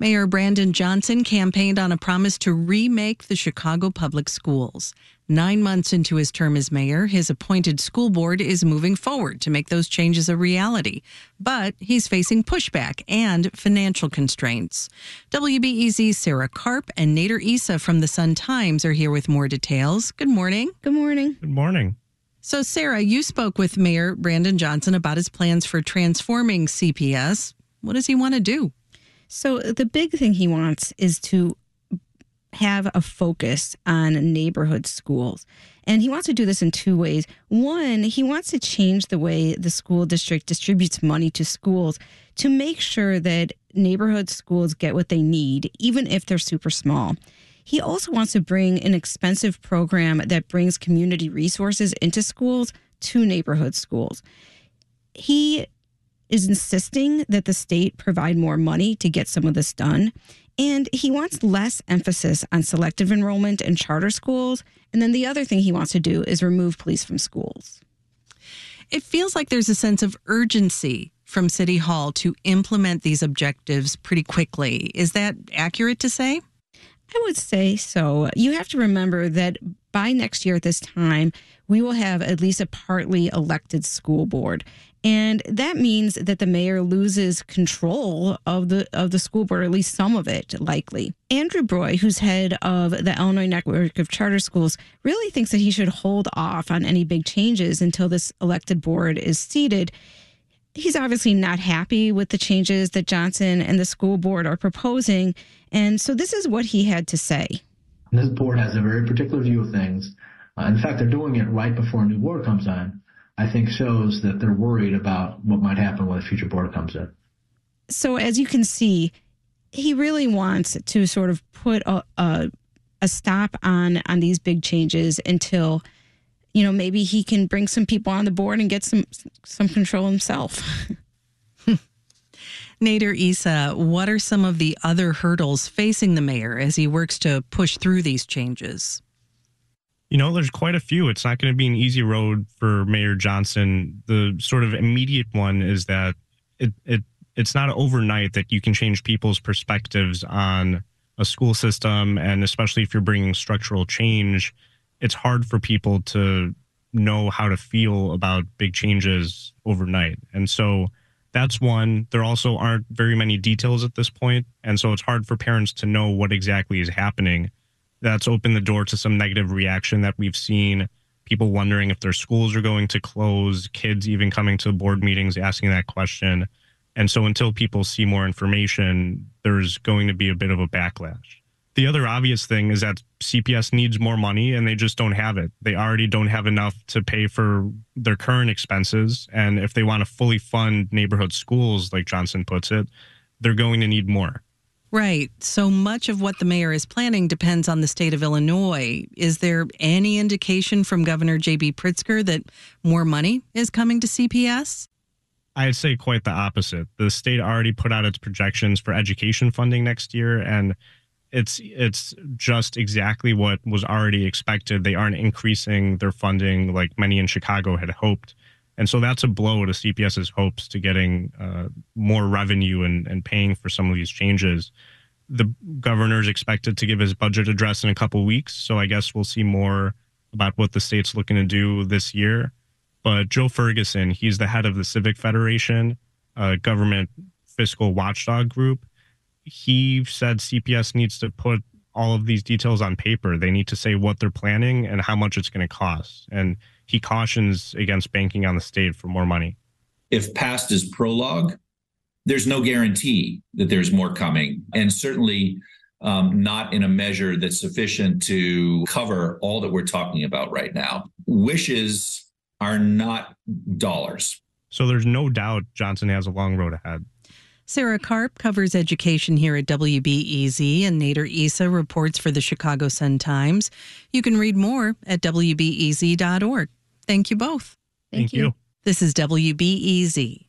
Mayor Brandon Johnson campaigned on a promise to remake the Chicago public schools. Nine months into his term as mayor, his appointed school board is moving forward to make those changes a reality. But he's facing pushback and financial constraints. WBEZ's Sarah Karp and Nader Issa from the Sun Times are here with more details. Good morning. Good morning. Good morning. So, Sarah, you spoke with Mayor Brandon Johnson about his plans for transforming CPS. What does he want to do? So, the big thing he wants is to have a focus on neighborhood schools. And he wants to do this in two ways. One, he wants to change the way the school district distributes money to schools to make sure that neighborhood schools get what they need, even if they're super small. He also wants to bring an expensive program that brings community resources into schools to neighborhood schools. He is insisting that the state provide more money to get some of this done. And he wants less emphasis on selective enrollment in charter schools. And then the other thing he wants to do is remove police from schools. It feels like there's a sense of urgency from City Hall to implement these objectives pretty quickly. Is that accurate to say? I would say so. You have to remember that by next year at this time, we will have at least a partly elected school board. And that means that the mayor loses control of the of the school board, at least some of it, likely. Andrew Broy, who's head of the Illinois Network of Charter Schools, really thinks that he should hold off on any big changes until this elected board is seated. He's obviously not happy with the changes that Johnson and the school board are proposing. And so this is what he had to say. This board has a very particular view of things. Uh, in fact, they're doing it right before a new board comes on. I think shows that they're worried about what might happen when a future board comes in. So, as you can see, he really wants to sort of put a, a, a stop on on these big changes until, you know, maybe he can bring some people on the board and get some some control himself. Nader Issa, what are some of the other hurdles facing the mayor as he works to push through these changes? You know, there's quite a few. It's not going to be an easy road for Mayor Johnson. The sort of immediate one is that it, it it's not overnight that you can change people's perspectives on a school system, and especially if you're bringing structural change, it's hard for people to know how to feel about big changes overnight. And so that's one. There also aren't very many details at this point, and so it's hard for parents to know what exactly is happening that's opened the door to some negative reaction that we've seen people wondering if their schools are going to close, kids even coming to board meetings asking that question. And so until people see more information, there's going to be a bit of a backlash. The other obvious thing is that CPS needs more money and they just don't have it. They already don't have enough to pay for their current expenses. And if they want to fully fund neighborhood schools, like Johnson puts it, they're going to need more. Right. So much of what the mayor is planning depends on the state of Illinois. Is there any indication from Governor J.B. Pritzker that more money is coming to CPS? I'd say quite the opposite. The state already put out its projections for education funding next year, and it's it's just exactly what was already expected. They aren't increasing their funding like many in Chicago had hoped. And so that's a blow to CPS's hopes to getting uh, more revenue and, and paying for some of these changes. The governor is expected to give his budget address in a couple weeks. So I guess we'll see more about what the state's looking to do this year. But Joe Ferguson, he's the head of the Civic Federation, a government fiscal watchdog group. He said CPS needs to put all of these details on paper. They need to say what they're planning and how much it's going to cost. And he cautions against banking on the state for more money. If past is prologue, there's no guarantee that there's more coming. And certainly um, not in a measure that's sufficient to cover all that we're talking about right now. Wishes are not dollars. So there's no doubt Johnson has a long road ahead. Sarah Karp covers education here at WBEZ, and Nader Issa reports for the Chicago Sun Times. You can read more at WBEZ.org. Thank you both. Thank, Thank you. you. This is WBEZ.